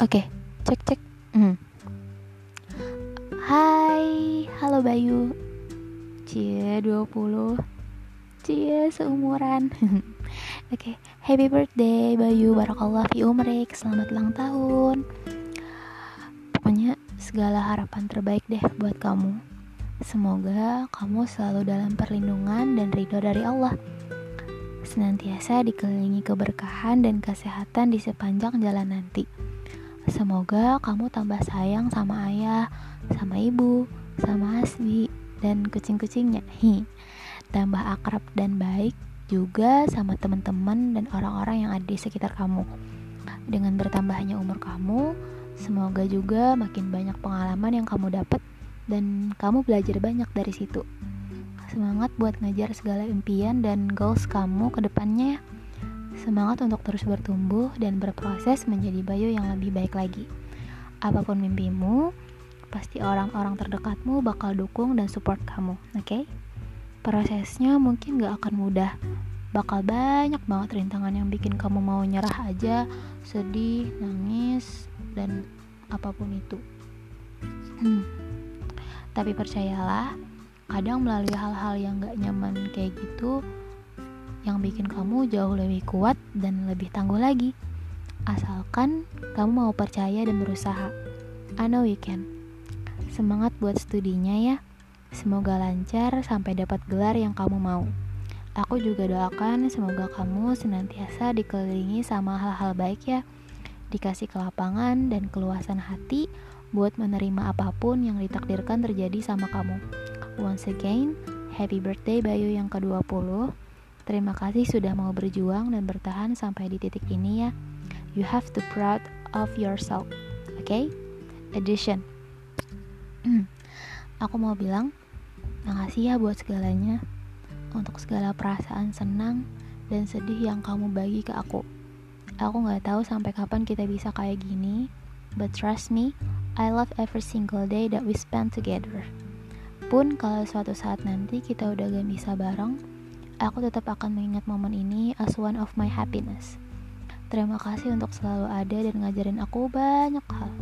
Oke, cek cek. Hmm. Hai, halo Bayu. Cie 20. Cie seumuran. Oke, happy birthday Bayu. Barakallah fi umrik. Selamat ulang tahun. Pokoknya segala harapan terbaik deh buat kamu. Semoga kamu selalu dalam perlindungan dan ridho dari Allah senantiasa dikelilingi keberkahan dan kesehatan di sepanjang jalan nanti. Semoga kamu tambah sayang sama ayah, sama ibu, sama Asbi, dan kucing-kucingnya. Hi. Tambah akrab dan baik juga sama teman-teman dan orang-orang yang ada di sekitar kamu. Dengan bertambahnya umur kamu, semoga juga makin banyak pengalaman yang kamu dapat dan kamu belajar banyak dari situ. Semangat buat ngajar segala impian dan goals kamu ke depannya ya. Semangat untuk terus bertumbuh dan berproses menjadi Bayu yang lebih baik lagi. Apa pun mimpimu, pasti orang-orang terdekatmu bakal dukung dan support kamu, oke? Okay? Prosesnya mungkin gak akan mudah, bakal banyak banget rintangan yang bikin kamu mau nyerah aja, sedih, nangis, dan apa pun itu. Hmm. Tapi percayalah, kadang melalui hal-hal yang gak nyaman kayak gitu, yang bikin kamu jauh lebih kuat dan lebih tangguh lagi. Asalkan kamu mau percaya dan berusaha. I know you can. Semangat buat studinya ya. Semoga lancar sampai dapat gelar yang kamu mau. Aku juga doakan semoga kamu senantiasa dikelilingi sama hal-hal baik ya. Dikasih kelapangan dan keluasan hati buat menerima apa pun yang ditakdirkan terjadi sama kamu. Once again, happy birthday Bayu yang ke-20. Terima kasih sudah mau berjuang dan bertahan sampai di titik ini ya. You have to proud of yourself. Oke? Okay? Addition. Aku mau bilang, makasih ya buat segalanya. Untuk segala perasaan senang dan sedih yang kamu bagi ke aku. Aku gak tahu sampai kapan kita bisa kayak gini, but trust me, I love every single day that we spend together. Pun kalau suatu saat nanti kita udah gak bisa bareng, Aku tetap akan mengingat momen ini as one of my happiness. Terima kasih untuk selalu ada dan ngajarin aku banyak hal.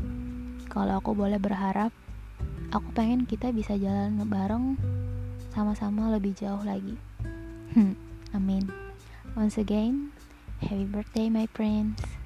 Kalau aku boleh berharap, aku pengen kita bisa jalan bareng sama-sama lebih jauh lagi. Hmm, amin. Once again, happy birthday my prince.